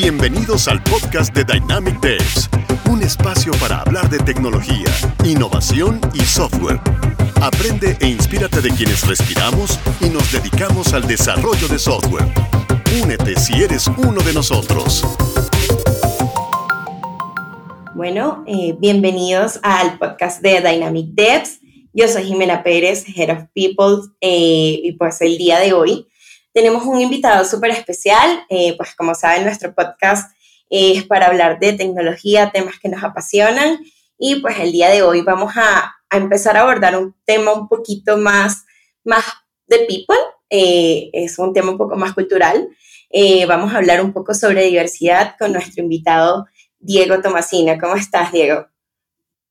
Bienvenidos al podcast de Dynamic Devs, un espacio para hablar de tecnología, innovación y software. Aprende e inspírate de quienes respiramos y nos dedicamos al desarrollo de software. Únete si eres uno de nosotros. Bueno, eh, bienvenidos al podcast de Dynamic Devs. Yo soy Jimena Pérez, Head of People, eh, y pues el día de hoy tenemos un invitado súper especial, eh, pues como saben, nuestro podcast es para hablar de tecnología, temas que nos apasionan, y pues el día de hoy vamos a, empezar a abordar un tema un poquito más, más de people, es un tema un poco más cultural. vamos a hablar un poco sobre diversidad con nuestro invitado Diego Tomasina. ¿Cómo estás, Diego?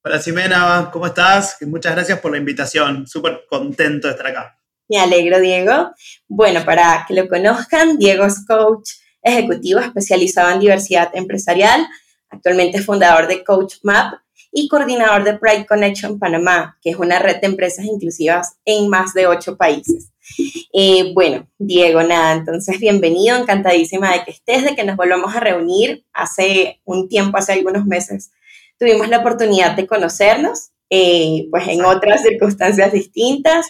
Hola, Ximena, ¿cómo estás? Muchas gracias por la invitación. Súper contento de estar acá. Me alegro, Diego. Bueno, para que lo conozcan, Diego es coach ejecutivo especializado en diversidad empresarial. Actualmente es fundador de Coach Map y coordinador de Pride Connection Panamá, que es una red de empresas inclusivas en más de ocho países. Eh, bueno, Diego, nada, entonces bienvenido, encantadísima de que estés, de que nos volvamos a reunir hace un tiempo, hace algunos meses. Tuvimos la oportunidad de conocernos, eh, pues en otras circunstancias distintas.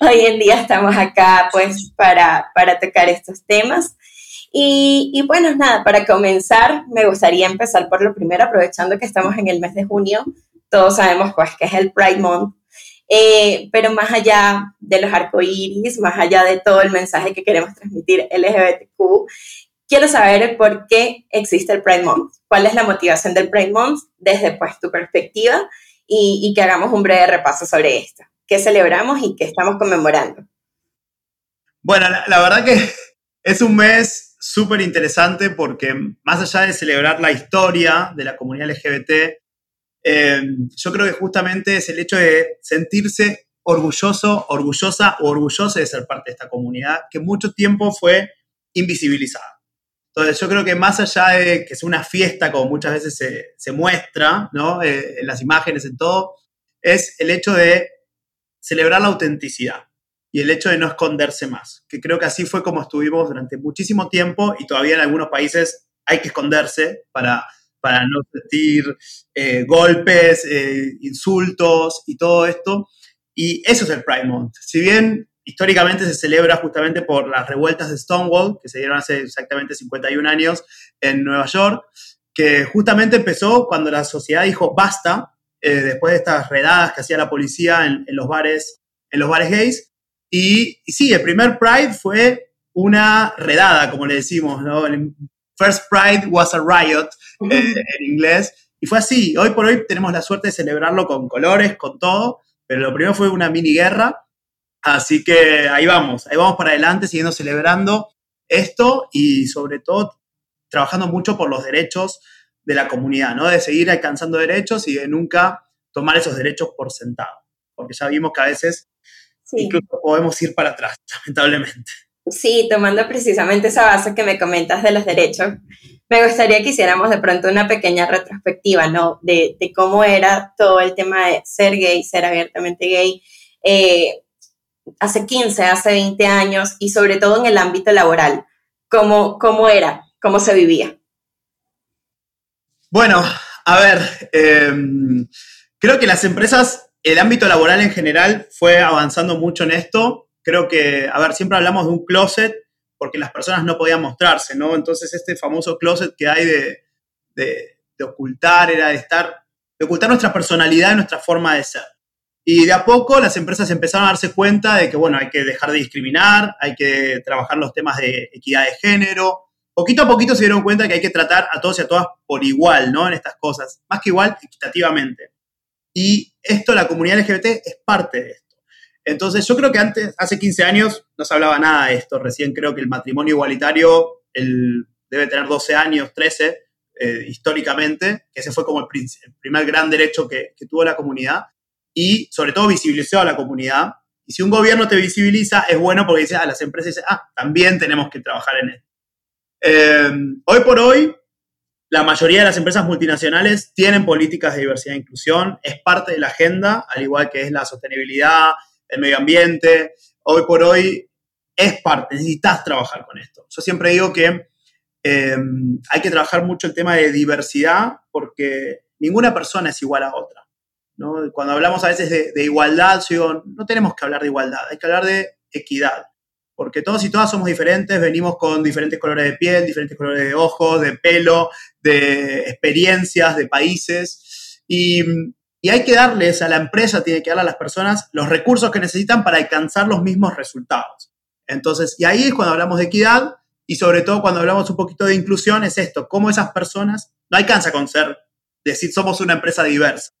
Hoy en día estamos acá, pues, para, para tocar estos temas. Y, y, bueno, nada, para comenzar, me gustaría empezar por lo primero, aprovechando que estamos en el mes de junio. Todos sabemos, pues, que es el Pride Month. Eh, pero más allá de los arcoíris, más allá de todo el mensaje que queremos transmitir LGBTQ, quiero saber por qué existe el Pride Month, cuál es la motivación del Pride Month desde pues, tu perspectiva y, que hagamos un breve repaso sobre esto. ¿Qué celebramos y qué estamos conmemorando? Bueno, la, la verdad que es un mes súper interesante porque más allá de celebrar la historia de la comunidad LGBT, eh, yo creo que justamente es el hecho de sentirse orgulloso, orgullosa o orgullosa de ser parte de esta comunidad que mucho tiempo fue invisibilizada. Entonces yo creo que más allá de que sea una fiesta, como muchas veces se, muestra ¿no? Eh, en las imágenes, en todo, es el hecho de celebrar la autenticidad y el hecho de no esconderse más, que creo que así fue como estuvimos durante muchísimo tiempo y todavía en algunos países hay que esconderse para para no sentir eh, golpes, eh, insultos y todo esto. Y eso es el Pride Month. Si bien históricamente se celebra justamente por las revueltas de Stonewall, que se dieron hace exactamente 51 años en Nueva York, que justamente empezó cuando la sociedad dijo basta, eh, después de estas redadas que hacía la policía en, los, bares, en los bares gays. Y, y, sí, el primer Pride fue una redada, como le decimos, ¿no? First Pride was a riot eh, en inglés. Y fue así. Hoy por hoy tenemos la suerte de celebrarlo con colores, con todo, pero lo primero fue una mini guerra. Así que ahí vamos, ahí vamos para adelante, siguiendo celebrando esto y sobre todo trabajando mucho por los derechos de la comunidad, ¿no? De seguir alcanzando derechos y de nunca tomar esos derechos por sentado. Porque ya vimos que a veces incluso podemos ir para atrás, lamentablemente. Sí, tomando precisamente esa base que me comentas de los derechos, me gustaría que hiciéramos de pronto una pequeña retrospectiva, ¿no? De, cómo era todo el tema de ser gay, ser abiertamente gay, eh, hace 15, hace 20 años y sobre todo en el ámbito laboral. ¿Cómo, cómo era? ¿Cómo se vivía? Bueno, a ver, em, creo que las empresas, el ámbito laboral en general fue avanzando mucho en esto creo que, a ver, siempre hablamos de un closet porque las personas no podían mostrarse, ¿no? Entonces este famoso closet que hay de, de, ocultar, era de estar, de ocultar nuestra personalidad, nuestra forma de ser. Y de a poco las empresas empezaron a darse cuenta de que, bueno, hay que dejar de discriminar, hay que trabajar los temas de equidad de género. Poquito a poquito se dieron cuenta que hay que tratar a todos y a todas por igual, ¿no? En estas cosas. Más que igual, equitativamente. Y esto, la comunidad LGBT es parte de esto. Entonces, yo creo que antes, hace 15 años, no se hablaba nada de esto. Recién creo que el matrimonio igualitario debe tener 12 años, 13, eh, históricamente, que ese fue como el, primer gran derecho que, tuvo la comunidad. Y sobre todo visibilizó a la comunidad. Y si un gobierno te visibiliza, es bueno porque dice, a ah, las empresas ah, también tenemos que trabajar en esto. Eh, hoy por hoy, la mayoría de las empresas multinacionales tienen políticas de diversidad e inclusión, es parte de la agenda, al igual que es la sostenibilidad, el medio ambiente. Hoy por hoy es parte, necesitas trabajar con esto. Yo siempre digo que Em, hay que trabajar mucho el tema de diversidad porque ninguna persona es igual a otra. Cuando hablamos a veces de, igualdad, digo, no tenemos que hablar de igualdad, hay que hablar de equidad. Porque todos y todas somos diferentes, venimos con diferentes colores de piel, diferentes colores de ojos, de pelo, de experiencias, de países. Y, y hay que darles a la empresa, tiene que darle a las personas los recursos que necesitan para alcanzar los mismos resultados. Entonces, y ahí es cuando hablamos de equidad y sobre todo cuando hablamos un poquito de inclusión, es esto, cómo esas personas, no alcanza con ser, decir somos una empresa diversa.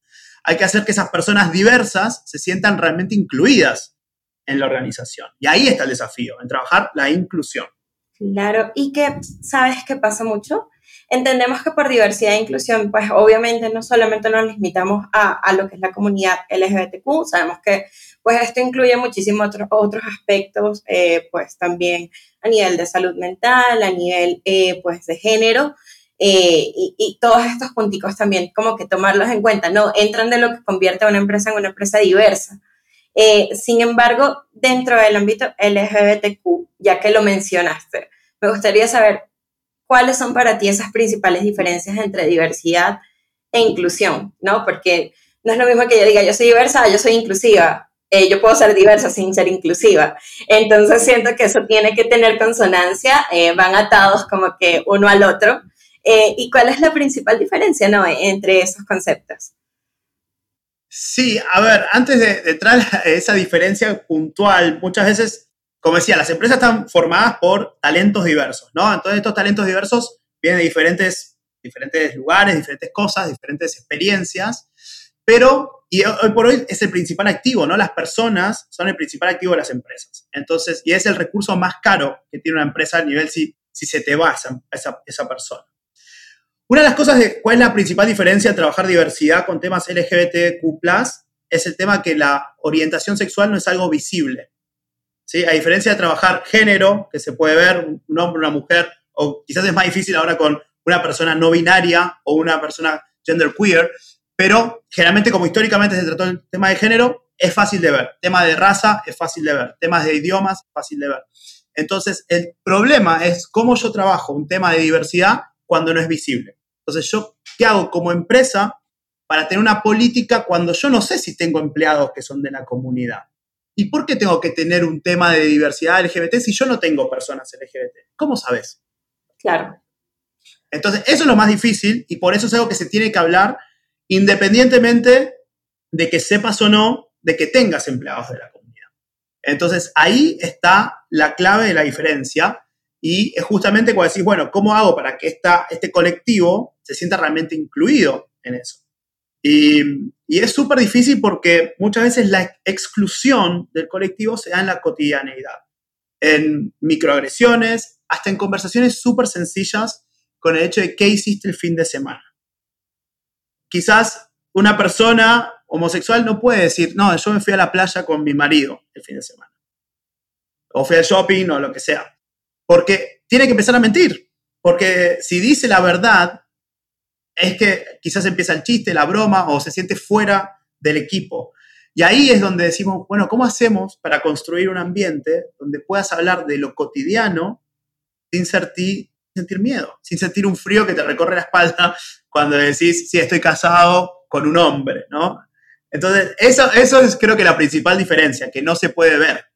Hay que hacer que esas personas diversas se sientan realmente incluidas en la organización. Y ahí está el desafío, en trabajar la inclusión. Claro, y que, ¿sabes qué pasa mucho? Entendemos que por diversidad e inclusión, pues obviamente no solamente nos limitamos a, a lo que es la comunidad LGBTQ, sabemos que pues esto incluye muchísimos otros otros aspectos, eh, pues también a nivel de salud mental, a nivel eh, pues de género, eh, y, y, todos estos punticos también como que tomarlos en cuenta, no entran de lo que convierte a una empresa en una empresa diversa. Eh, sin embargo, dentro del ámbito LGBTQ, ya que lo mencionaste, me gustaría saber cuáles son para ti esas principales diferencias entre diversidad e inclusión, ¿no? Porque no es lo mismo que yo diga yo soy diversa, yo soy inclusiva. Eh, yo puedo ser diversa sin ser inclusiva. Entonces siento que eso tiene que tener consonancia, van atados como que uno al otro. Eh, ¿Y cuál es la principal diferencia ¿no? entre esos conceptos? Sí, a ver, antes de, entrar a esa diferencia puntual, muchas veces, como decía, las empresas están formadas por talentos diversos, ¿no? Entonces estos talentos diversos vienen de diferentes, diferentes lugares, diferentes cosas, diferentes experiencias, pero, y hoy por hoy es el principal activo, ¿no? Las personas son el principal activo de las empresas. Entonces, y es el recurso más caro que tiene una empresa a nivel si, si se te va esa, esa persona. Una de las cosas de cuál es la principal diferencia de trabajar diversidad con temas LGBTQ, es el tema que la orientación sexual no es algo visible. ¿sí? A diferencia de trabajar género, que se puede ver un hombre, una mujer, o quizás es más difícil ahora con una persona no binaria o una persona gender queer, pero generalmente como históricamente se trató el tema de género, es fácil de ver. Tema de raza es fácil de ver. Temas de idiomas, fácil de ver. Entonces, el problema es cómo yo trabajo un tema de diversidad cuando no es visible. Entonces, ¿yo qué hago como empresa para tener una política cuando yo no sé si tengo empleados que son de la comunidad? ¿Y por qué tengo que tener un tema de diversidad LGBT si yo no tengo personas LGBT? ¿Cómo sabes? Claro. Entonces, eso es lo más difícil y por eso es algo que se tiene que hablar independientemente de que sepas o no de que tengas empleados de la comunidad. Entonces, ahí está la clave de la diferencia y es justamente cuando decís, bueno, ¿cómo hago para que esta, este colectivo se sienta realmente incluido en eso? Y, y es súper difícil porque muchas veces la exclusión del colectivo se da en la cotidianeidad, en microagresiones, hasta en conversaciones súper sencillas con el hecho de qué hiciste el fin de semana. Quizás una persona homosexual no puede decir, no, yo me fui a la playa con mi marido el fin de semana. O fui al shopping o lo que sea porque tiene que empezar a mentir. Porque si dice la verdad, es que quizás empieza el chiste, la broma o se siente fuera del equipo. Y ahí es donde decimos, bueno, ¿cómo hacemos para construir un ambiente donde puedas hablar de lo cotidiano sin sentir, sentir miedo, sin sentir un frío que te recorre la espalda cuando decís, sí, estoy casado con un hombre, ¿no? Entonces, eso, eso es creo que la principal diferencia, que no se puede ver.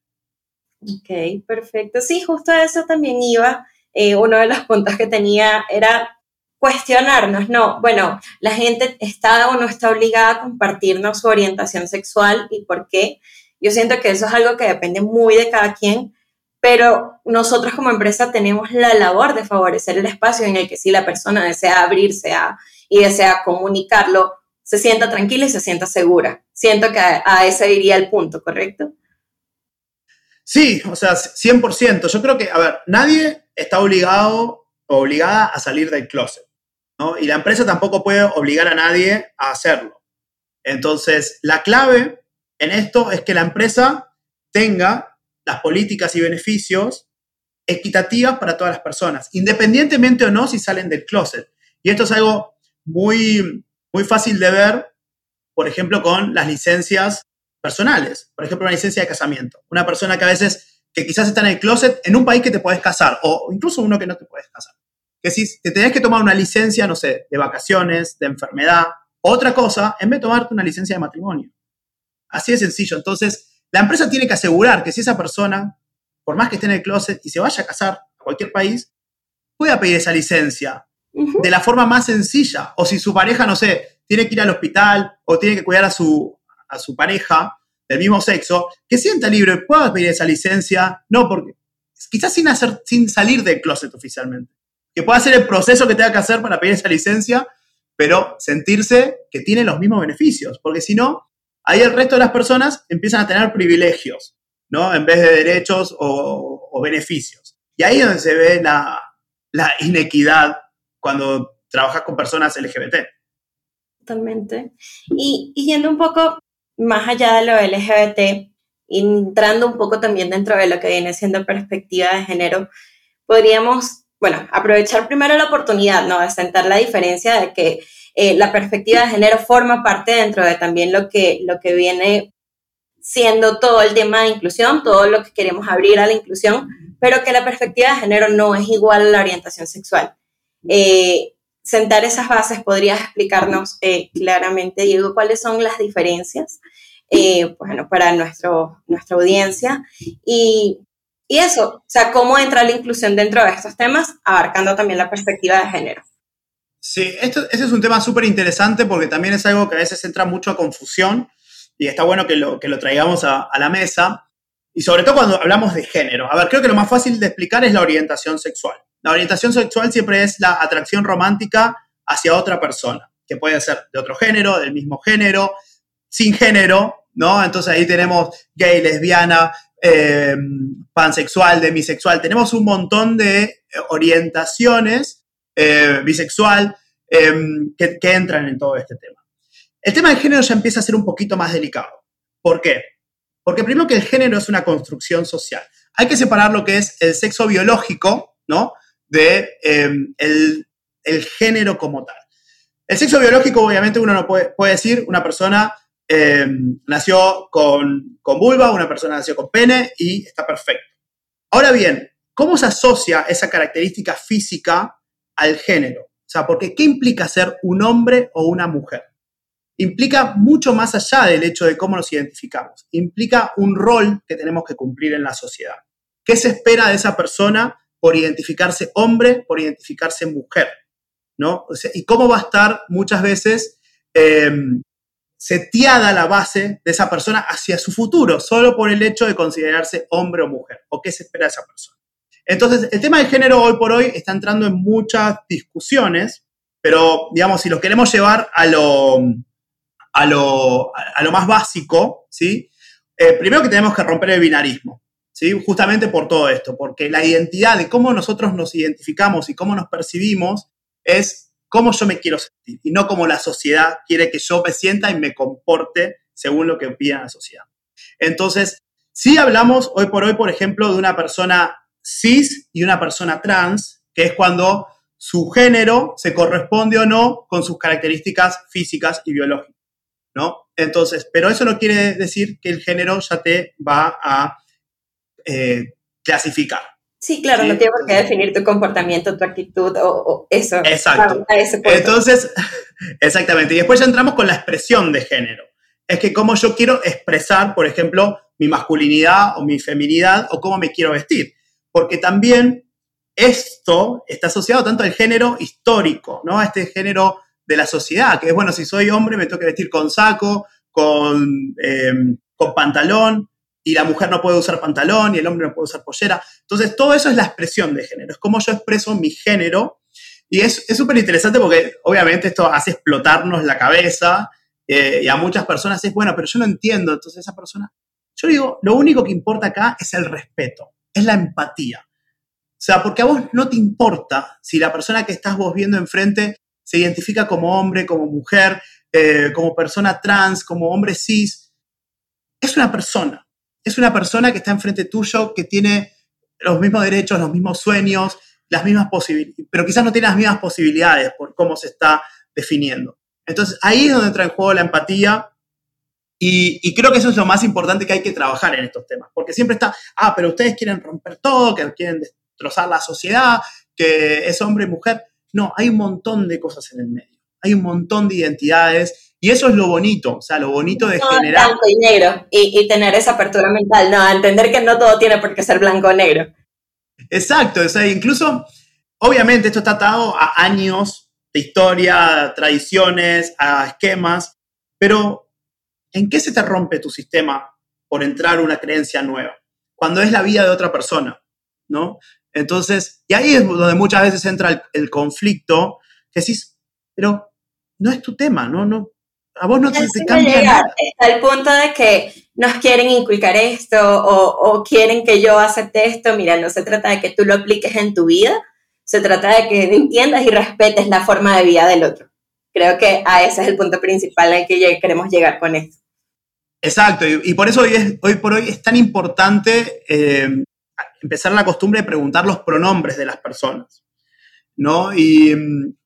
Ok, perfecto. Sí, justo a eso también iba. Eh, uno de los puntos que tenía era cuestionarnos, no, bueno, la gente está o no está obligada a compartirnos su orientación sexual y por qué. Yo siento que eso es algo que depende muy de cada quien, pero nosotros como empresa tenemos la labor de favorecer el espacio en el que si la persona desea abrirse a, y desea comunicarlo, se sienta tranquila y se sienta segura. Siento que a, a ese iría el punto, ¿correcto? Sí, o sea, 100%. Yo creo que, a ver, nadie está obligado o obligada a salir del closet, ¿no? Y la empresa tampoco puede obligar a nadie a hacerlo. Entonces, la clave en esto es que la empresa tenga las políticas y beneficios equitativas para todas las personas, independientemente o no si salen del closet. Y esto es algo muy, muy fácil de ver, por ejemplo, con las licencias personales. Por ejemplo, una licencia de casamiento. Una persona que a veces, que quizás está en el closet en un país que te puedes casar, o incluso uno que no te puedes casar. que si te tenés que tomar una licencia, no sé, de vacaciones, de enfermedad, otra cosa, en vez de tomarte una licencia de matrimonio. Así de sencillo. Entonces, la empresa tiene que asegurar que si esa persona, por más que esté en el closet y se vaya a casar a cualquier país, pueda pedir esa licencia de la forma más sencilla. O si su pareja, no sé, tiene que ir al hospital o tiene que cuidar a su, a su pareja del mismo sexo, que sienta libre, pueda pedir esa licencia, no porque, quizás sin, hacer, sin salir del closet oficialmente. Que pueda hacer el proceso que tenga que hacer para pedir esa licencia, pero sentirse que tiene los mismos beneficios, porque si no, ahí el resto de las personas empiezan a tener privilegios, ¿no? En vez de derechos o, beneficios. Y ahí es donde se ve la, la inequidad cuando trabajas con personas LGBT. Totalmente. Y, yendo un poco más allá de lo LGBT, entrando un poco también dentro de lo que viene siendo perspectiva de género, podríamos, bueno, aprovechar primero la oportunidad, ¿no? De sentar la diferencia de que eh, la perspectiva de género forma parte dentro de también lo que, lo que viene siendo todo el tema de inclusión, todo lo que queremos abrir a la inclusión, pero que la perspectiva de género no es igual a la orientación sexual. Eh, sentar esas bases, ¿podrías explicarnos eh, claramente, Diego, cuáles son las diferencias eh, bueno, para nuestro, nuestra audiencia? Y, y, eso, o sea, cómo entra la inclusión dentro de estos temas, abarcando también la perspectiva de género. Sí, esto, ese es un tema súper interesante porque también es algo que a veces entra mucho confusión y está bueno que lo, que lo traigamos a, a la mesa. Y sobre todo cuando hablamos de género. A ver, creo que lo más fácil de explicar es la orientación sexual. La orientación sexual siempre es la atracción romántica hacia otra persona, que puede ser de otro género, del mismo género, sin género, ¿no? Entonces ahí tenemos gay, lesbiana, eh, pansexual, demisexual. Tenemos un montón de orientaciones eh, bisexual em, que entran en todo este tema. El tema del género ya empieza a ser un poquito más delicado. ¿Por qué? Porque primero que el género es una construcción social. Hay que separar lo que es el sexo biológico, ¿no? De em, el, género como tal. El sexo biológico, obviamente, uno no puede, decir, una persona em, nació con, con vulva, una persona nació con pene y está perfecto. Ahora bien, ¿cómo se asocia esa característica física al género? O sea, porque ¿qué implica ser un hombre o una mujer? implica mucho más allá del hecho de cómo nos identificamos. Implica un rol que tenemos que cumplir en la sociedad. ¿Qué se espera de esa persona por identificarse hombre, por identificarse mujer? ¿no? y cómo va a estar muchas veces em, seteada la base de esa persona hacia su futuro, solo por el hecho de considerarse hombre o mujer, o qué se espera de esa persona. Entonces, el tema de género hoy por hoy está entrando en muchas discusiones, pero digamos, si lo queremos llevar a lo, a lo, a lo más básico, ¿sí? Eh, primero que tenemos que romper el binarismo, Justamente por todo esto, porque la identidad de cómo nosotros nos identificamos y cómo nos percibimos es cómo yo me quiero sentir y no como la sociedad quiere que yo me sienta y me comporte según lo que pide la sociedad. Entonces, si hablamos hoy por hoy, por ejemplo, de una persona cis y una persona trans, que es cuando su género se corresponde o no con sus características físicas y biológicas. ¿no? Entonces, pero eso no quiere decir que el género ya te va a eh, clasificar. Sí, claro, no tiene por qué definir tu comportamiento, tu actitud o, eso. Exacto. Entonces, exactamente. Y después ya entramos con la expresión de género. Es que cómo yo quiero expresar, por ejemplo, mi masculinidad o mi feminidad o cómo me quiero vestir. Porque también esto está asociado tanto al género histórico, ¿no? A este género de la sociedad, que es, bueno, si soy hombre me tengo que vestir con saco, con, em, con pantalón, y la mujer no puede usar pantalón y el hombre no puede usar pollera. Entonces, todo eso es la expresión de género, es como yo expreso mi género. Y es súper interesante porque obviamente esto hace explotarnos la cabeza eh, y a muchas personas es, bueno, pero yo no entiendo. Entonces, esa persona, yo digo, lo único que importa acá es el respeto, es la empatía. O sea, porque a vos no te importa si la persona que estás vos viendo enfrente se identifica como hombre, como mujer, eh, como persona trans, como hombre cis, es una persona. Es una persona que está enfrente tuyo, que tiene los mismos derechos, los mismos sueños, las mismas posibilidades, pero quizás no tiene las mismas posibilidades por cómo se está definiendo. Entonces, ahí es donde entra en juego la empatía y, y, creo que eso es lo más importante que hay que trabajar en estos temas, porque siempre está, ah, pero ustedes quieren romper todo, que quieren destrozar la sociedad, que es hombre y mujer. No, hay un montón de cosas en el medio. Hay un montón de identidades y eso es lo bonito, o sea, lo bonito de generar... Blanco y negro y, tener esa apertura mental, no, entender que no todo tiene por qué ser blanco o negro. Exacto, o sea, incluso, obviamente esto está atado a años de historia, tradiciones, a esquemas, pero ¿en qué se te rompe tu sistema por entrar una creencia nueva? Cuando es la vida de otra persona, ¿no? Entonces, y ahí es donde muchas veces entra el, conflicto, que decís, pero no es tu tema, ¿no? no a vos no te, cambia nada. Está el punto de que nos quieren inculcar esto o, o, quieren que yo acepte esto. Mira, no se trata de que tú lo apliques en tu vida, se trata de que entiendas y respetes la forma de vida del otro. Creo que a ese es el punto principal al que queremos llegar con esto. Exacto, y, por eso hoy, es, hoy por hoy es tan importante eh, empezar la costumbre de preguntar los pronombres de las personas, ¿no? Y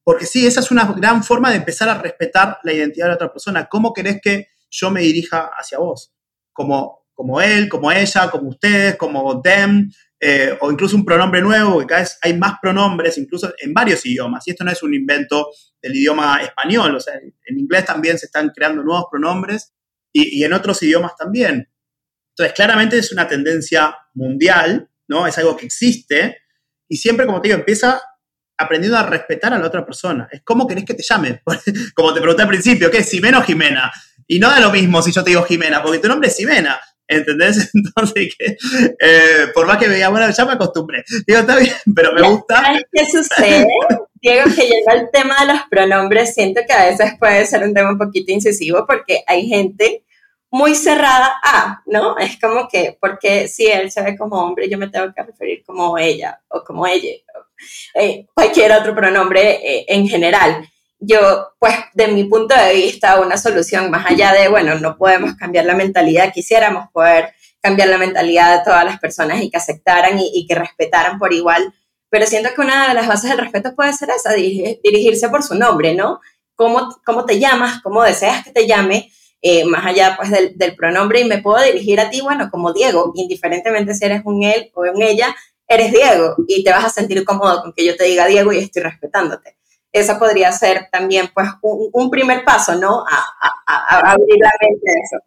porque sí, esa es una gran forma de empezar a respetar la identidad de la otra persona. ¿Cómo querés que yo me dirija hacia vos? Como, como él, como ella, como ustedes, como them, eh, o incluso un pronombre nuevo, que cada vez hay más pronombres, incluso en varios idiomas. Y esto no es un invento del idioma español, o sea, en inglés también se están creando nuevos pronombres y, en otros idiomas también. Entonces, claramente es una tendencia mundial, ¿no? Es algo que existe y siempre, como te digo, empieza aprendiendo a respetar a la otra persona. Es como querés que te llame. como te pregunté al principio, ¿qué es Ximena o Jimena? Y no da lo mismo si yo te digo Jimena, porque tu nombre es Ximena. ¿Entendés? Entonces, eh, por más que me diga, bueno, ya me acostumbré. Digo, está bien, pero me gusta. ¿Sabes qué sucede? Diego, que llega el tema de los pronombres, siento que a veces puede ser un tema un poquito incisivo porque hay gente muy cerrada a, ¿no? Es como que, porque si él se ve como hombre, yo me tengo que referir como ella o como ella, eh, cualquier otro pronombre eh, en general yo, pues, de mi punto de vista, una solución más allá de, bueno, no podemos cambiar la mentalidad, quisiéramos poder cambiar la mentalidad de todas las personas y que aceptaran y, que respetaran por igual, pero siento que una de las bases del respeto puede ser esa, dirigirse por su nombre, ¿no? ¿Cómo, cómo te llamas? ¿Cómo deseas que te llame? Eh, más allá pues del, del, pronombre y me puedo dirigir a ti, bueno, como Diego, indiferentemente si eres un él o un ella, eres Diego y te vas a sentir cómodo con que yo te diga Diego y estoy respetándote esa podría ser también pues un, primer paso, ¿no? A, abrir la mente a eso.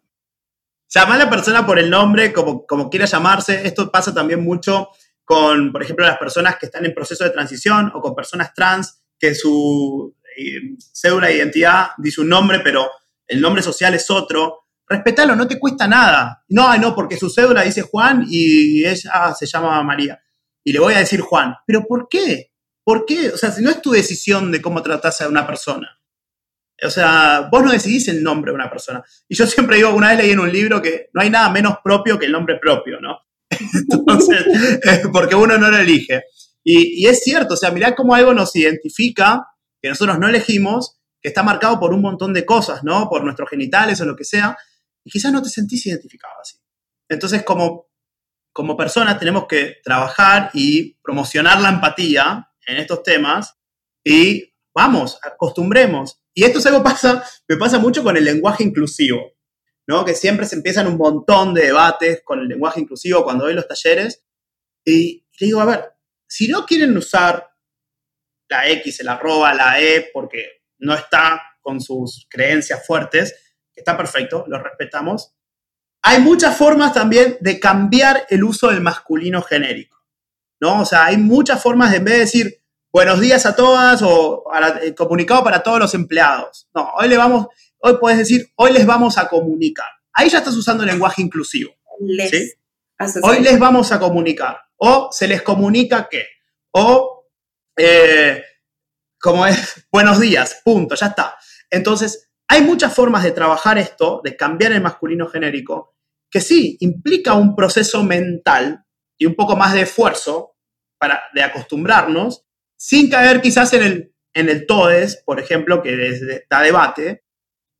Llamar a la persona por el nombre, como, como quiera llamarse. Esto pasa también mucho con, por ejemplo, las personas que están en proceso de transición o con personas trans que su eh, cédula de identidad dice un nombre, pero el nombre social es otro. Respetalo, no te cuesta nada. No, no, porque su cédula dice Juan y ella se llama María. Y le voy a decir Juan. ¿Pero por qué? ¿Por qué? O sea, si no es tu decisión de cómo tratas a una persona. O sea, vos no decidís el nombre de una persona. Y yo siempre digo, una vez leí en un libro que no hay nada menos propio que el nombre propio, ¿no? Entonces, eh, porque uno no lo elige. Y, es cierto, o sea, mirá cómo algo nos identifica, que nosotros no elegimos, que está marcado por un montón de cosas, ¿no? Por nuestros genitales o lo que sea, y quizás no te sentís identificado así. Entonces, como, como personas tenemos que trabajar y promocionar la empatía en estos temas y vamos, acostumbremos. Y esto es algo pasa, me pasa mucho con el lenguaje inclusivo, ¿no? Que siempre se empiezan un montón de debates con el lenguaje inclusivo cuando doy los talleres. Y le digo, a ver, si no quieren usar la X, el arroba, la E, porque no está con sus creencias fuertes, está perfecto, lo respetamos. Hay muchas formas también de cambiar el uso del masculino genérico. ¿no? O sea, hay muchas formas de, en vez de decir buenos días a todas o eh, comunicado para todos los empleados. No, hoy le vamos, hoy puedes decir, hoy les vamos a comunicar. Ahí ya estás usando el lenguaje inclusivo. Les. Hoy les vamos a comunicar. O se les comunica qué. O, eh, como es, buenos días, punto, ya está. Entonces, hay muchas formas de trabajar esto, de cambiar el masculino genérico, que sí, implica un proceso mental y un poco más de esfuerzo para, de acostumbrarnos, sin caer quizás en el, en el TODES, por ejemplo, que da debate.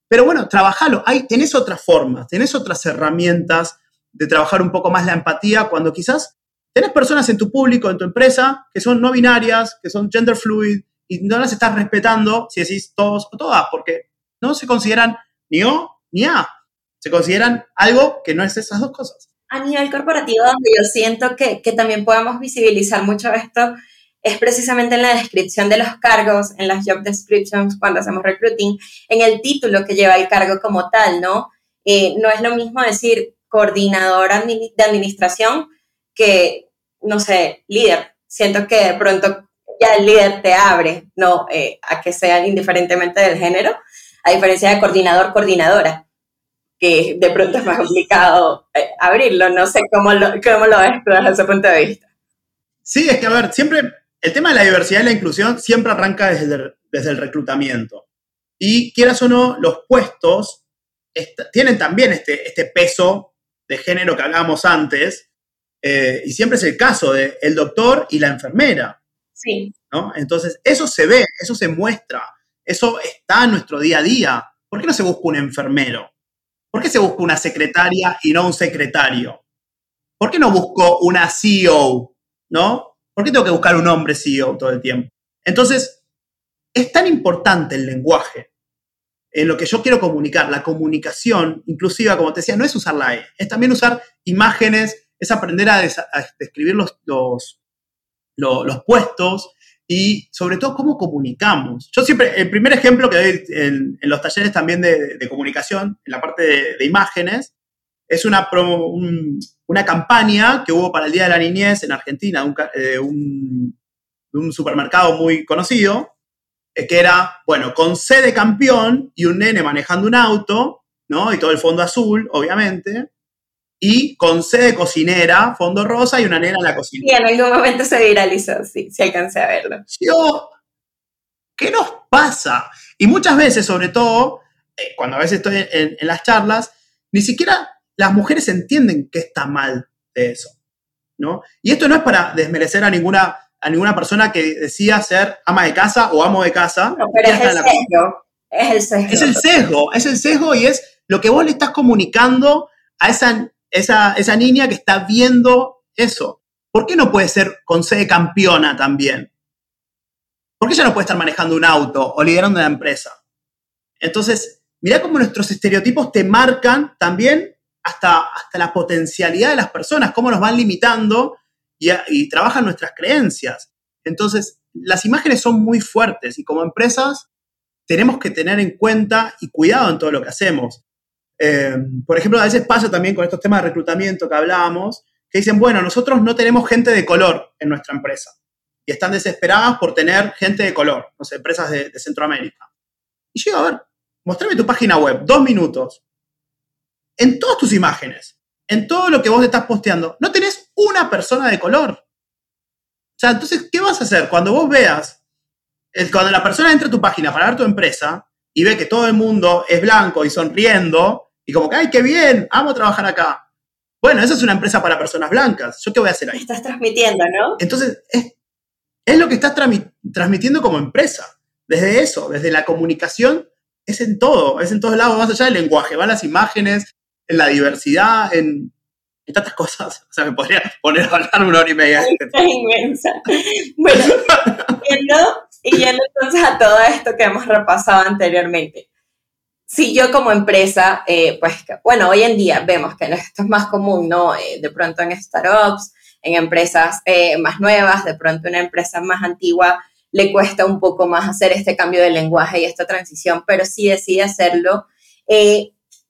Pero bueno, trabajalo. Hay, tenés otras formas, tenés otras herramientas de trabajar un poco más la empatía cuando quizás tenés personas en tu público, en tu empresa, que son no binarias, que son gender fluid, y no las estás respetando si decís todos o todas, porque no se consideran ni O ni A. Se consideran algo que no es esas dos cosas a nivel corporativo, donde yo siento que, que también podemos visibilizar mucho esto, es precisamente en la descripción de los cargos, en las job descriptions cuando hacemos recruiting, en el título que lleva el cargo como tal, ¿no? Eh, no es lo mismo decir coordinador de administración que, no sé, líder. Siento que de pronto ya el líder te abre, ¿no? Eh, a que sean indiferentemente del género, a diferencia de coordinador, coordinadora, que de pronto es más complicado eh, abrirlo. No sé cómo lo, cómo lo ves desde ese punto de vista. Sí, es que, a ver, siempre el tema de la diversidad y la inclusión siempre arranca desde el, desde el reclutamiento. Y quieras o no, los puestos tienen también este, este peso de género que hablábamos antes, eh, y siempre es el caso de el doctor y la enfermera. Sí. ¿no? Entonces, eso se ve, eso se muestra, eso está en nuestro día a día. ¿Por qué no se busca un enfermero? ¿Por qué se busca una secretaria y no un secretario? ¿Por qué no busco una CEO? ¿No? ¿Por qué tengo que buscar un hombre CEO todo el tiempo? Entonces, es tan importante el lenguaje en lo que yo quiero comunicar. La comunicación inclusiva, como te decía, no es usar la E, es también usar imágenes, es aprender a, describir los, los, los, puestos y sobre todo cómo comunicamos. Yo siempre, el primer ejemplo que doy en, los talleres también de, comunicación, en la parte de, imágenes, es una, una campaña que hubo para el Día de la Niñez en Argentina, de un, supermercado muy conocido, eh, que era, bueno, con C de campeón y un nene manejando un auto, ¿no? Y todo el fondo azul, obviamente, y con C de cocinera, fondo rosa y una nena en la cocina. Y en algún momento se viralizó, sí, si alcancé a verlo. Yo, ¿qué nos pasa? Y muchas veces, sobre todo, eh, cuando a veces estoy en las charlas, ni siquiera las mujeres entienden que está mal de eso, ¿no? Y esto no es para desmerecer a ninguna, a ninguna persona que decía ser ama de casa o amo de casa. No, pero es el, sesgo, es el sesgo. Es el sesgo, es el sesgo y es lo que vos le estás comunicando a esa, esa, esa niña que está viendo eso. ¿Por qué no puede ser con sede campeona también? ¿Por qué ella no puede estar manejando un auto o liderando una empresa? Entonces, mira cómo nuestros estereotipos te marcan también hasta, hasta la potencialidad de las personas, cómo nos van limitando y, trabajan nuestras creencias. Entonces, las imágenes son muy fuertes y como empresas tenemos que tener en cuenta y cuidado en todo lo que hacemos. Eh, por ejemplo, a veces pasa también con estos temas de reclutamiento que hablábamos, que dicen, bueno, nosotros no tenemos gente de color en nuestra empresa y están desesperadas por tener gente de color, no sé, empresas de, Centroamérica. Y yo, a ver, mostrame tu página web, dos minutos en todas tus imágenes, en todo lo que vos estás posteando, no tenés una persona de color. O sea, entonces, ¿qué vas a hacer cuando vos veas, cuando la persona entra a tu página para ver tu empresa y ve que todo el mundo es blanco y sonriendo y como que, ay, qué bien, amo trabajar acá. Bueno, esa es una empresa para personas blancas. ¿Yo qué voy a hacer ahí? Estás transmitiendo, ¿no? Entonces, es, es lo que estás transmitiendo como empresa. Desde eso, desde la comunicación, es en todo, es en todos lados, más allá del lenguaje, van las imágenes, en la diversidad, en, tantas cosas. O sea, me podría poner a hablar una hora y media. Es inmensa. Bueno, y yendo entonces a todo esto que hemos repasado anteriormente. Si yo como empresa, eh, pues, bueno, hoy en día vemos que esto es más común, ¿no? Eh, de pronto en startups, en empresas eh, más nuevas, de pronto una empresa más antigua le cuesta un poco más hacer este cambio de lenguaje y esta transición, pero si decide hacerlo,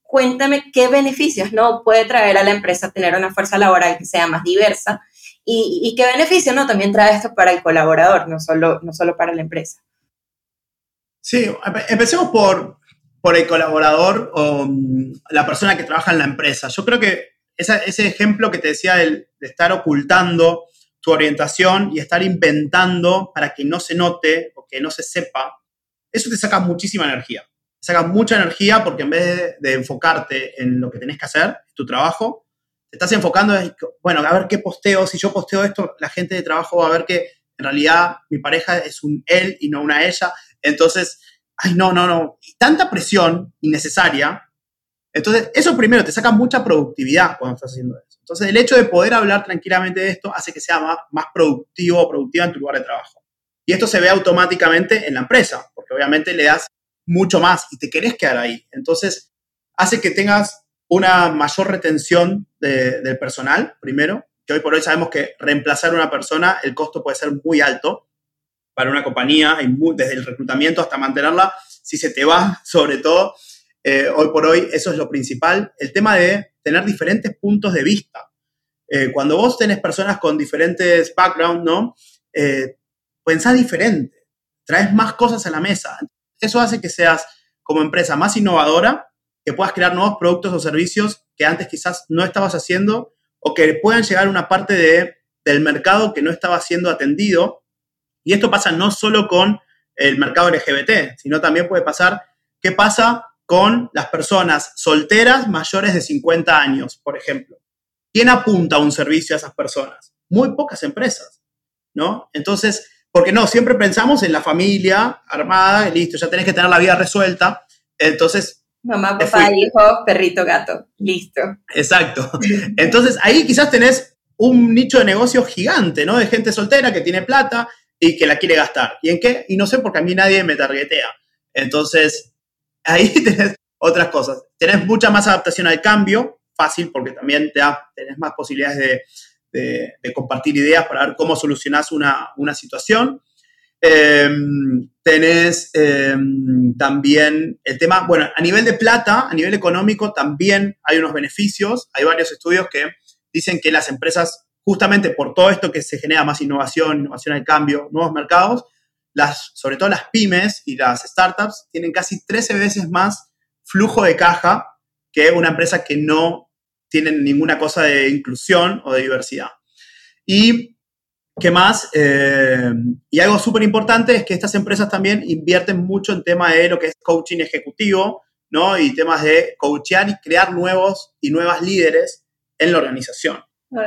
cuéntame qué beneficios no puede traer a la empresa tener una fuerza laboral que sea más diversa y, qué beneficio no también trae esto para el colaborador, no solo, no solo para la empresa. Sí, empecemos por, por el colaborador o mm, la persona que trabaja en la empresa. Yo creo que ese ejemplo que te decía de, de estar ocultando tu orientación y estar inventando para que no se note o que no se sepa, eso te saca muchísima energía saca mucha energía porque en vez de, enfocarte en lo que tenés que hacer, tu trabajo, te estás enfocando en, bueno, a ver qué posteo, si yo posteo esto, la gente de trabajo va a ver que en realidad mi pareja es un él y no una ella. Entonces, ay, no, no, no. Tanta presión innecesaria. Entonces, eso primero te saca mucha productividad cuando estás haciendo eso. Entonces, el hecho de poder hablar tranquilamente de esto hace que sea más, más productivo o productiva en tu lugar de trabajo. Y esto se ve automáticamente en la empresa, porque obviamente le das mucho más y te querés quedar ahí. Entonces, hace que tengas una mayor retención del personal, primero, que hoy por hoy sabemos que reemplazar a una persona, el costo puede ser muy alto para una compañía, desde el reclutamiento hasta mantenerla, si se te va, sobre todo, eh, hoy por hoy eso es lo principal, el tema de tener diferentes puntos de vista. Eh, cuando vos tenés personas con diferentes backgrounds, ¿no? Eh, pensás diferente, traes más cosas a la mesa. Eso hace que seas como empresa más innovadora, que puedas crear nuevos productos o servicios que antes quizás no estabas haciendo o que puedan llegar a una parte de, del mercado que no estaba siendo atendido. Y esto pasa no solo con el mercado LGBT, sino también puede pasar qué pasa con las personas solteras mayores de 50 años, por ejemplo. ¿Quién apunta a un servicio a esas personas? Muy pocas empresas, ¿no? Entonces, porque no, siempre pensamos en la familia armada, y listo, ya tenés que tener la vida resuelta. Entonces... Mamá, papá, hijo, perrito, gato, listo. Exacto. Entonces, ahí quizás tenés un nicho de negocio gigante, ¿no? De gente soltera que tiene plata y que la quiere gastar. ¿Y en qué? Y no sé porque a mí nadie me targetea. Entonces, ahí tenés otras cosas. Tenés mucha más adaptación al cambio, fácil porque también te tenés más posibilidades de, compartir ideas para ver cómo solucionás una, situación. Em, tenés em, también el tema, bueno, a nivel de plata, a nivel económico, también hay unos beneficios. Hay varios estudios que dicen que las empresas, justamente por todo esto que se genera más innovación, innovación al cambio, nuevos mercados, sobre todo las pymes y las startups, tienen casi 13 veces más flujo de caja que una empresa que no tiene ninguna cosa de inclusión o de diversidad. Y ¿Qué más? Eh, y algo súper importante es que estas empresas también invierten mucho en tema de lo que es coaching ejecutivo, ¿no? Y temas de coachear y crear nuevos y nuevas líderes en la organización.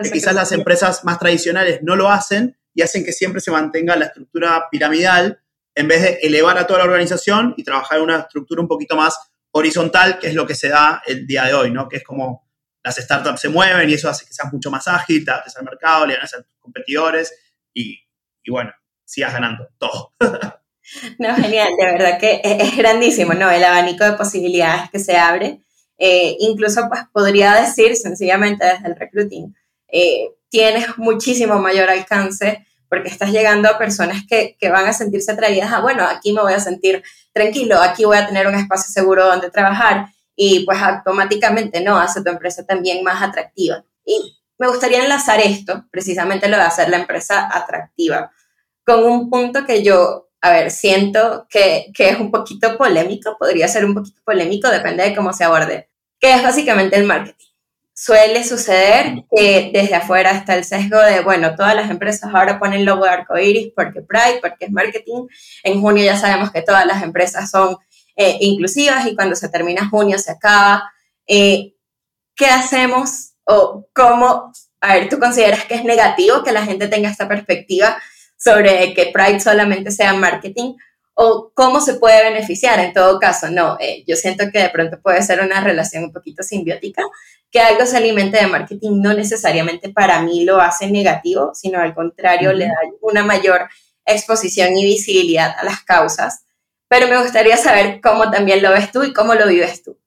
Que quizás las empresas más tradicionales no lo hacen y hacen que siempre se mantenga la estructura piramidal en vez de elevar a toda la organización y trabajar en una estructura un poquito más horizontal, que es lo que se da el día de hoy, ¿no? Que es como las startups se mueven y eso hace que seas mucho más ágil, te adaptes al mercado, le ganas a tus competidores y, y bueno, sigas ganando todo. No, genial, de verdad que es, grandísimo, ¿no? El abanico de posibilidades que se abre. Eh, incluso, pues, podría decir sencillamente desde el recruiting, eh, tienes muchísimo mayor alcance porque estás llegando a personas que, van a sentirse atraídas a, bueno, aquí me voy a sentir tranquilo, aquí voy a tener un espacio seguro donde trabajar y pues automáticamente, ¿no? Hace tu empresa también más atractiva. Y me gustaría enlazar esto, precisamente lo de hacer la empresa atractiva, con un punto que yo, a ver, siento que, que es un poquito polémico, podría ser un poquito polémico, depende de cómo se aborde, que es básicamente el marketing suele suceder que desde afuera está el sesgo de, bueno, todas las empresas ahora ponen logo de arcoiris porque Pride, porque es marketing. En junio ya sabemos que todas las empresas son eh, inclusivas y cuando se termina junio se acaba. Eh, ¿Qué hacemos o cómo, a ver, tú consideras que es negativo que la gente tenga esta perspectiva sobre que Pride solamente sea marketing? ¿O cómo se puede beneficiar en todo caso? No, eh, yo siento que de pronto puede ser una relación un poquito simbiótica que algo se alimente de marketing no necesariamente para mí lo hace negativo, sino al contrario, le da una mayor exposición y visibilidad a las causas. Pero me gustaría saber cómo también lo ves tú y cómo lo vives tú.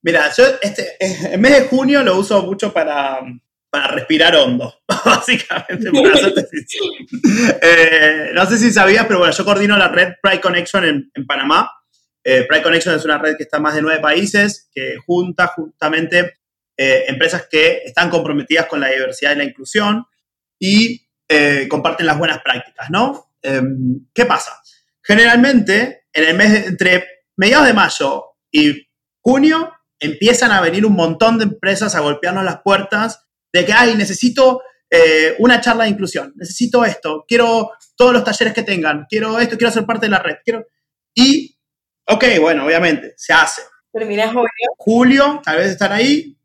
Mira, yo este, en mes de junio lo uso mucho para, para respirar hondo, básicamente, eh, no sé si sabías, pero bueno, yo coordino la red Pride Connection en, en Panamá. Eh, Pride Connection es una red que está en más de nueve países, que junta justamente eh, empresas que están comprometidas con la diversidad y la inclusión y eh, comparten las buenas prácticas, ¿no? Em, ¿Qué pasa? Generalmente, en el mes entre mediados de mayo y junio, empiezan a venir un montón de empresas a golpearnos las puertas de que, ay, necesito eh, una charla de inclusión, necesito esto, quiero todos los talleres que tengan, quiero esto, quiero ser parte de la red, quiero... Y, ok, bueno, obviamente, se hace. Julio. Julio, tal vez están ahí,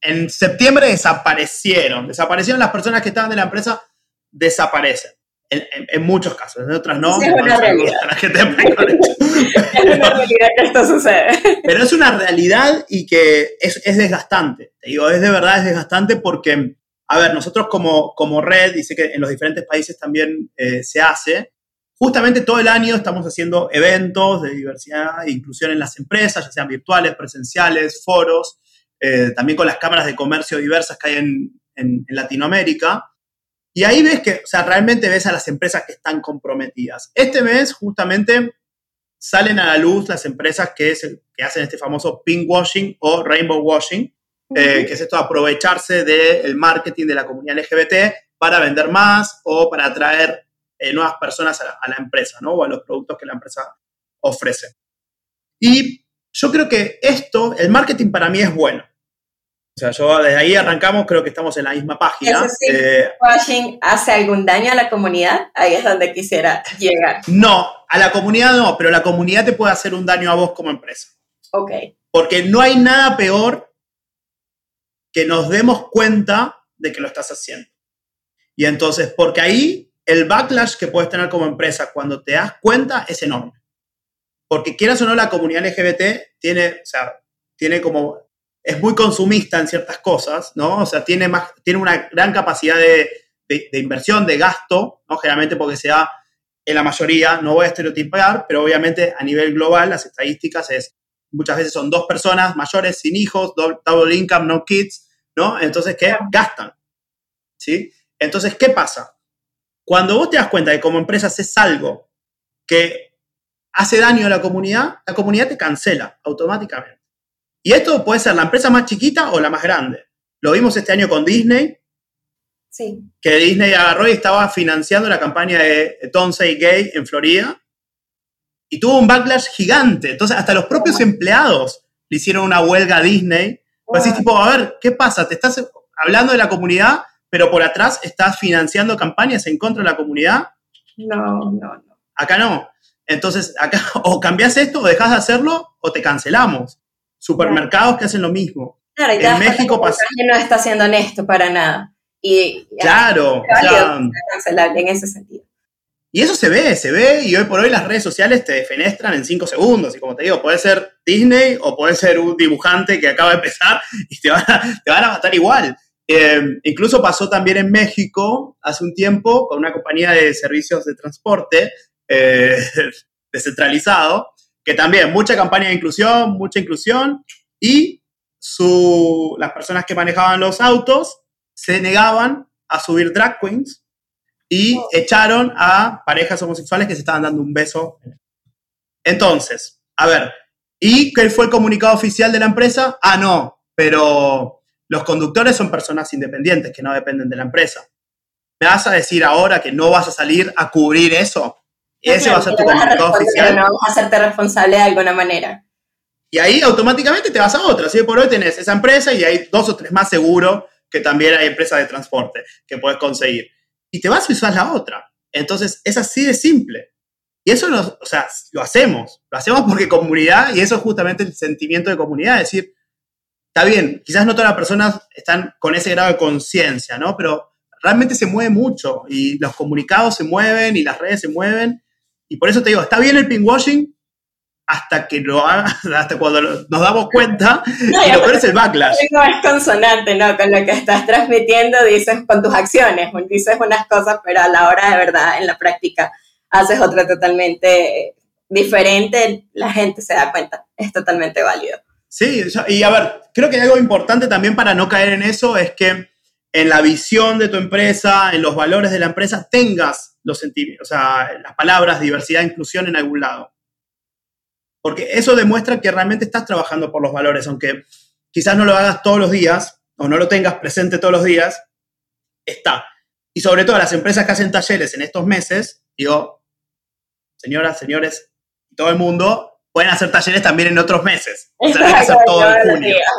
en septiembre desaparecieron. Desaparecieron las personas que estaban de la empresa, desaparecen. En, muchos casos, en otras no. es una realidad. que esto sucede. Pero es una realidad y que es, desgastante. Te digo, es de verdad es desgastante porque, a ver, nosotros como, como red, dice que en los diferentes países también eh, se hace, justamente todo el año estamos haciendo eventos de diversidad e inclusión en las empresas, ya sean virtuales, presenciales, foros, eh, también con las cámaras de comercio diversas que hay en, en, Latinoamérica. Y ahí ves que, o sea, realmente ves a las empresas que están comprometidas. Este mes, justamente, salen a la luz las empresas que, que hacen este famoso pink washing o rainbow washing, eh, que es esto aprovecharse del marketing de la comunidad LGBT para vender más o para atraer eh, nuevas personas a la, empresa, ¿no? O a los productos que la empresa ofrece. Y yo creo que esto, el marketing para mí es bueno. O sea, yo desde ahí arrancamos, creo que estamos en la misma página. Eh, washing hace algún daño a la comunidad? Ahí es donde quisiera llegar. No, a la comunidad no, pero la comunidad te puede hacer un daño a vos como empresa. Ok. Porque no hay nada peor que nos demos cuenta de que lo estás haciendo. Y entonces, porque ahí el backlash que puedes tener como empresa cuando te das cuenta es enorme. Porque quieras o no, la comunidad LGBT tiene, o sea, tiene como, es muy consumista en ciertas cosas, ¿no? O sea, tiene, más, tiene una gran capacidad de, de, inversión, de gasto, ¿no? Generalmente porque se da en la mayoría, no voy a estereotipar, pero obviamente a nivel global las estadísticas es, muchas veces son dos personas mayores sin hijos, double income, no kids, ¿no? Entonces, ¿qué? Gastan, ¿sí? Entonces, ¿qué pasa? Cuando vos te das cuenta que como empresa haces algo que hace daño a la comunidad, la comunidad te cancela automáticamente. Y esto puede ser la empresa más chiquita o la más grande. Lo vimos este año con Disney. Sí. Que Disney agarró y estaba financiando la campaña de Don't Say Gay en Florida. Y tuvo un backlash gigante. Entonces, hasta los propios empleados le hicieron una huelga a Disney. Pues así, tipo, a ver, ¿qué pasa? ¿Te estás hablando de la comunidad pero por atrás estás financiando campañas en contra de la comunidad. No, no, no. Acá no. Entonces, acá o cambias esto o dejas de hacerlo o te cancelamos. Supermercados que hacen lo mismo. Claro, y en México pasa. no está siendo honesto para nada. Y, claro, cancelable en ese sentido. Y eso se ve, se ve, y hoy por hoy las redes sociales te defenestran en cinco segundos. Y como te digo, puede ser Disney o puede ser un dibujante que acaba de empezar y te van te van a matar igual. Eh, incluso pasó también en México hace un tiempo con una compañía de servicios de transporte eh, descentralizado, que también mucha campaña de inclusión, mucha inclusión, y su, las personas que manejaban los autos se negaban a subir drag queens y oh. echaron a parejas homosexuales que se estaban dando un beso. Entonces, a ver, ¿y qué fue el comunicado oficial de la empresa? Ah, no, pero los conductores son personas independientes que no dependen de la empresa. ¿Me vas a decir ahora que no vas a salir a cubrir eso? Ese va a ser tu comunicado oficial. No, vas a hacerte responsable de alguna manera. Y ahí automáticamente te vas a otra. Así por hoy tenés esa empresa y hay dos o tres más seguro que también hay empresas de transporte que puedes conseguir. Y te vas y usas la otra. Entonces es así de simple. Y eso o sea, lo hacemos. Lo hacemos porque comunidad, y eso es justamente el sentimiento de comunidad, es decir, está bien, quizás no todas las personas están con ese grado de conciencia, ¿no? Pero realmente se mueve mucho y los comunicados se mueven y las redes se mueven. Y por eso te digo, está bien el pinkwashing hasta que lo hasta cuando nos damos cuenta y lo peor es el backlash. No es consonante, ¿no? Con lo que estás transmitiendo dices con tus acciones, dices unas cosas, pero a la hora de verdad, en la práctica, haces otra totalmente diferente, la gente se da cuenta, es totalmente válido. Sí, y a ver, creo que algo importante también para no caer en eso es que en la visión de tu empresa, en los valores de la empresa, tengas los o sea, las palabras diversidad e inclusión en algún lado. Porque eso demuestra que realmente estás trabajando por los valores, aunque quizás no lo hagas todos los días o no lo tengas presente todos los días, está. Y sobre todo las empresas que hacen talleres en estos meses, digo, señoras, señores, todo el mundo, pueden hacer talleres también en otros meses. Eso,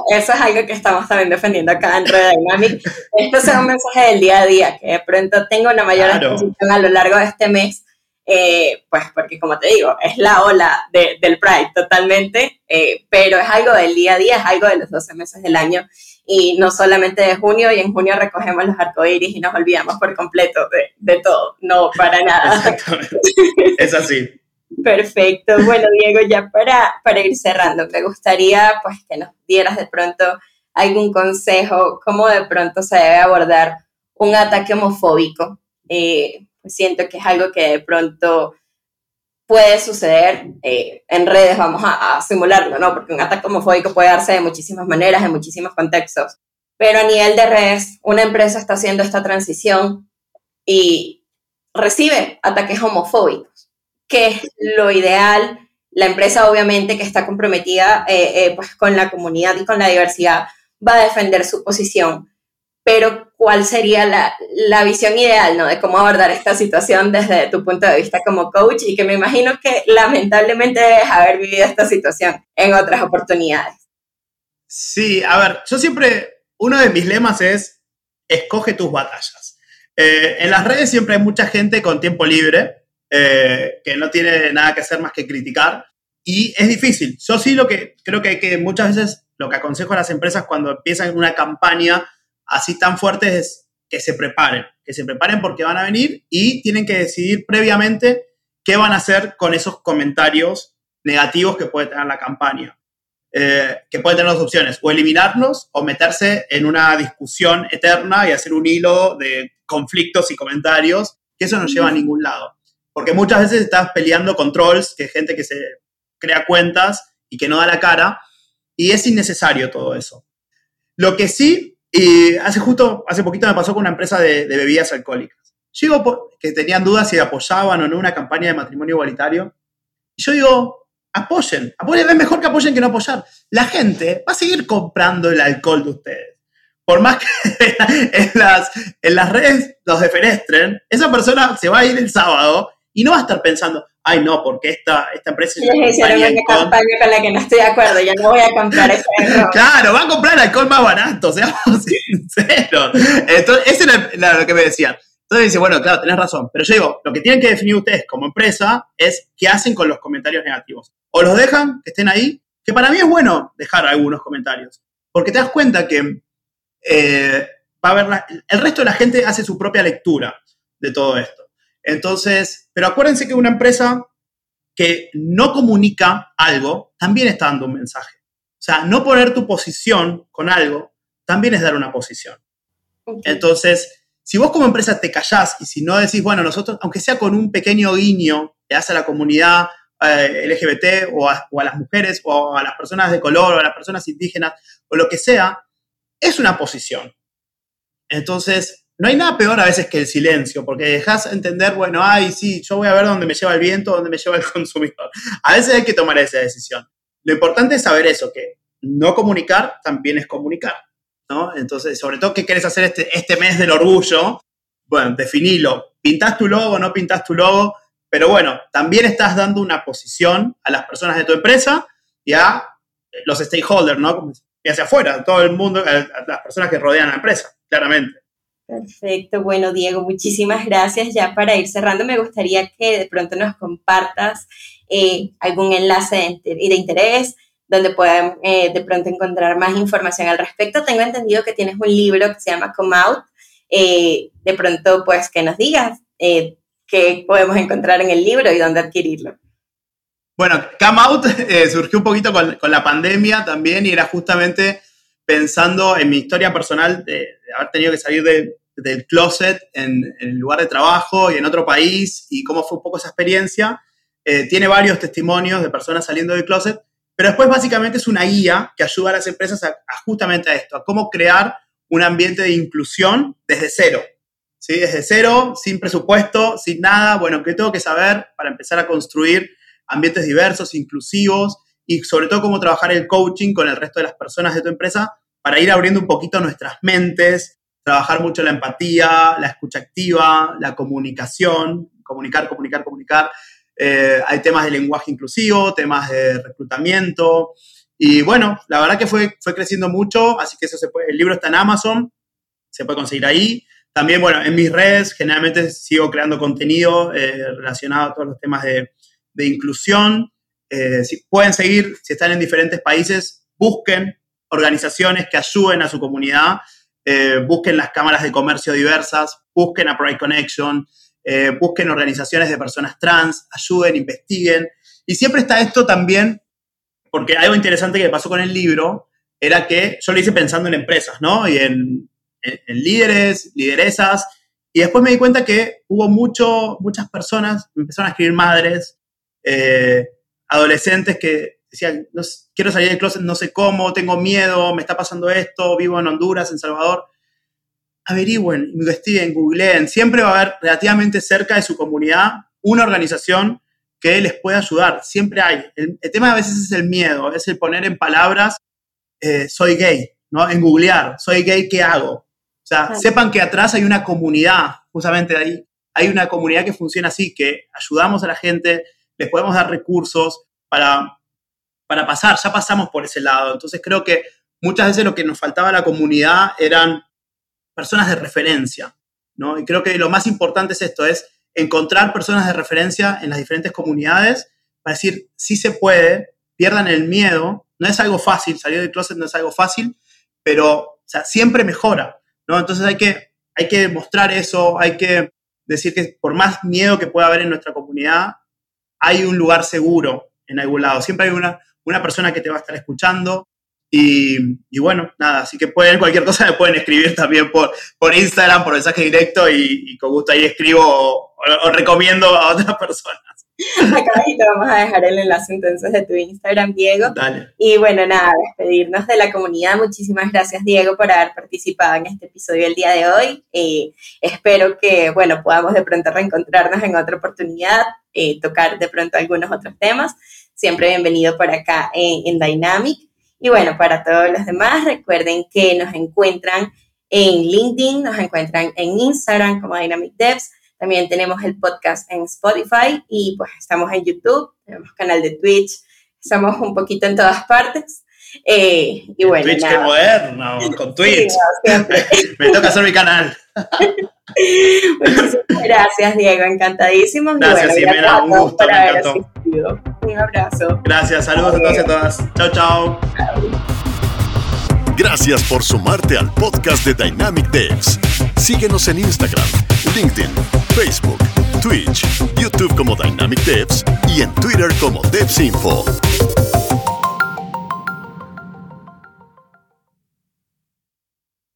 es algo que estamos también defendiendo acá en Red Dynamic. Esto es un mensaje del día a día, que de pronto tengo una mayor exposición a lo largo de este mes, eh, pues porque como te digo, es la ola del Pride totalmente, eh, pero es algo del día a día, es algo de los 12 meses del año y no solamente de junio, y en junio recogemos los arcoíris y nos olvidamos por completo de, de todo, no para nada. Exactamente. Es así. Perfecto. Bueno, Diego, ya para, para ir cerrando, me gustaría pues que nos dieras de pronto algún consejo, cómo de pronto se debe abordar un ataque homofóbico. Eh, pues siento que es algo que de pronto puede suceder eh, en redes, vamos a, a, simularlo, ¿no? Porque un ataque homofóbico puede darse de muchísimas maneras, en muchísimos contextos. pero a nivel de redes, una empresa está haciendo esta transición y recibe ataques homofóbicos, que es lo ideal. La empresa obviamente que está comprometida eh, eh, pues, con la comunidad y con la diversidad va a defender su posición, pero ¿cuál sería la, la, visión ideal ¿no? de cómo abordar esta situación desde tu punto de vista como coach? Y que me imagino que lamentablemente debes haber vivido esta situación en otras oportunidades. Sí, a ver, yo siempre, uno de mis lemas es, escoge tus batallas. Eh, en las redes siempre hay mucha gente con tiempo libre, eh, que no tiene nada que hacer más que criticar, y es difícil. Yo sí lo que creo que, que muchas veces lo que aconsejo a las empresas cuando empiezan una campaña así tan fuerte es que se preparen, que se preparen porque van a venir y tienen que decidir previamente qué van a hacer con esos comentarios negativos que puede tener la campaña. Eh, que pueden tener dos opciones, o eliminarlos o meterse en una discusión eterna y hacer un hilo de conflictos y comentarios, que eso no lleva a ningún lado. Porque muchas veces estás peleando con trolls, que es gente que se crea cuentas y que no da la cara, y es innecesario todo eso. Lo que sí, y hace justo, hace poquito me pasó con una empresa de, bebidas alcohólicas. Yo digo que tenían dudas si apoyaban o no una campaña de matrimonio igualitario. Y yo digo, apoyen, apoyen, es mejor que apoyen que no apoyar. La gente va a seguir comprando el alcohol de ustedes. Por más que en las, en las redes los defenestren, esa persona se va a ir el sábado y no va a estar pensando, ay no, porque esta, esta empresa... Es una campaña con la que no estoy de acuerdo, ya no voy a comprar ese Claro, va a comprar alcohol más barato, seamos sinceros. Entonces, eso era lo que me decían. Entonces dice, bueno, claro, tenés razón. Pero yo digo, lo que tienen que definir ustedes como empresa es qué hacen con los comentarios negativos. O los dejan, que estén ahí, que para mí es bueno dejar algunos comentarios. Porque te das cuenta que eh, va a haber el resto de la gente hace su propia lectura de todo esto. Entonces, pero acuérdense que una empresa que no comunica algo también está dando un mensaje. O sea, no poner tu posición con algo también es dar una posición. Entonces, si vos como empresa te callás y si no decís, bueno, nosotros, aunque sea con un pequeño guiño, le das a la comunidad eh, LGBT o a, las mujeres o a las personas de color o a las personas indígenas o lo que sea, es una posición. Entonces, no hay nada peor a veces que el silencio, porque dejas entender, bueno, ay, sí, yo voy a ver dónde me lleva el viento, dónde me lleva el consumidor. A veces hay que tomar esa decisión. Lo importante es saber eso, que no comunicar también es comunicar. Entonces, sobre todo, ¿qué quieres hacer este, este mes del orgullo? Bueno, definilo. ¿Pintás tu logo no pintas tu logo? Pero bueno, también estás dando una posición a las personas de tu empresa y a los stakeholders, ¿no? Y hacia afuera, todo el mundo, a las personas que rodean la empresa, claramente. Perfecto, bueno Diego, muchísimas gracias. Ya para ir cerrando, me gustaría que de pronto nos compartas eh, algún enlace de, interés, donde puedan eh, de pronto encontrar más información al respecto. Tengo entendido que tienes un libro que se llama Come Out. Eh, de pronto, pues que nos digas qué podemos encontrar en el libro y dónde adquirirlo. Bueno, Come Out surgió un poquito con, con, la pandemia también y era justamente pensando en mi historia personal de, haber tenido que salir del closet en, en, el lugar de trabajo y en otro país y cómo fue un poco esa experiencia. tiene varios testimonios de personas saliendo del closet pero después básicamente es una guía que ayuda a las empresas a, justamente a esto, a cómo crear un ambiente de inclusión desde cero. ¿sí? Desde cero, sin presupuesto, sin nada. Bueno, ¿qué tengo que saber para empezar a construir ambientes diversos, inclusivos y sobre todo cómo trabajar el coaching con el resto de las personas de tu empresa para ir abriendo un poquito nuestras mentes, trabajar mucho la empatía, la escucha activa, la comunicación, comunicar, comunicar, comunicar. Eh, hay temas de lenguaje inclusivo, temas de reclutamiento. Y bueno, la verdad que fue, fue creciendo mucho, así que el libro está en Amazon, se puede conseguir ahí. También, bueno, en mis redes generalmente sigo creando contenido eh, relacionado a todos los temas de, de inclusión. Eh, si pueden seguir, si están en diferentes países, busquen organizaciones que ayuden a su comunidad, busquen las cámaras de comercio diversas, busquen a Pride Connection, eh, busquen organizaciones de personas trans, ayuden, investiguen. Y siempre está esto también, porque algo interesante que pasó con el libro era que yo lo hice pensando en empresas, ¿no? Y en, líderes, lideresas. Y después me di cuenta que hubo mucho, muchas personas, empezaron a escribir madres, eh, adolescentes que decían, quiero salir del closet, no sé cómo, tengo miedo, me está pasando esto, vivo en Honduras, en Salvador. Averigüen, investiguen, googleen. Siempre va a haber relativamente cerca de su comunidad una organización que les pueda ayudar. Siempre hay. El, tema a veces es el miedo, es el poner en palabras, eh, soy gay, ¿no? En googlear, soy gay, ¿qué hago? O sea, sepan que atrás hay una comunidad, justamente ahí, hay una comunidad que funciona así, que ayudamos a la gente, les podemos dar recursos para para pasar, ya pasamos por ese lado. Entonces creo que muchas veces lo que nos faltaba a la comunidad eran personas de referencia, ¿no? Y creo que lo más importante es esto, es encontrar personas de referencia en las diferentes comunidades para decir, sí se puede, pierdan el miedo, no es algo fácil, salir del closet no es algo fácil, pero siempre mejora, ¿no? Entonces hay que, hay que mostrar eso, hay que decir que por más miedo que pueda haber en nuestra comunidad, hay un lugar seguro en algún lado, siempre hay una, una persona que te va a estar escuchando. Y, bueno, nada, así que pueden, cualquier cosa me pueden escribir también por, por Instagram, por mensaje directo y, con gusto ahí escribo o, recomiendo a otras personas. Acá te vamos a dejar el enlace entonces de tu Instagram, Diego. Dale. Y bueno, nada, despedirnos de la comunidad. Muchísimas gracias, Diego, por haber participado en este episodio el día de hoy. Eh, espero que, bueno, podamos de pronto reencontrarnos en otra oportunidad, eh, tocar de pronto algunos otros temas siempre bienvenido por acá en, Dynamic. Y bueno, para todos los demás, recuerden que nos encuentran en LinkedIn, nos encuentran en Instagram como Dynamic Devs. También tenemos el podcast en Spotify y pues estamos en YouTube, tenemos canal de Twitch, estamos un poquito en todas partes. Eh, y bueno, Twitch, qué moderno, con Twitch. Me toca hacer mi canal. Muchísimas gracias, Diego, encantadísimo. Gracias, Jimena, un gusto, me encantó. Un abrazo. Gracias, saludos a todos y a todas. Chao, chao. Gracias por sumarte al podcast de Dynamic Devs. Síguenos en Instagram, LinkedIn, Facebook, Twitch, YouTube como Dynamic Devs y en Twitter como DevsInfo.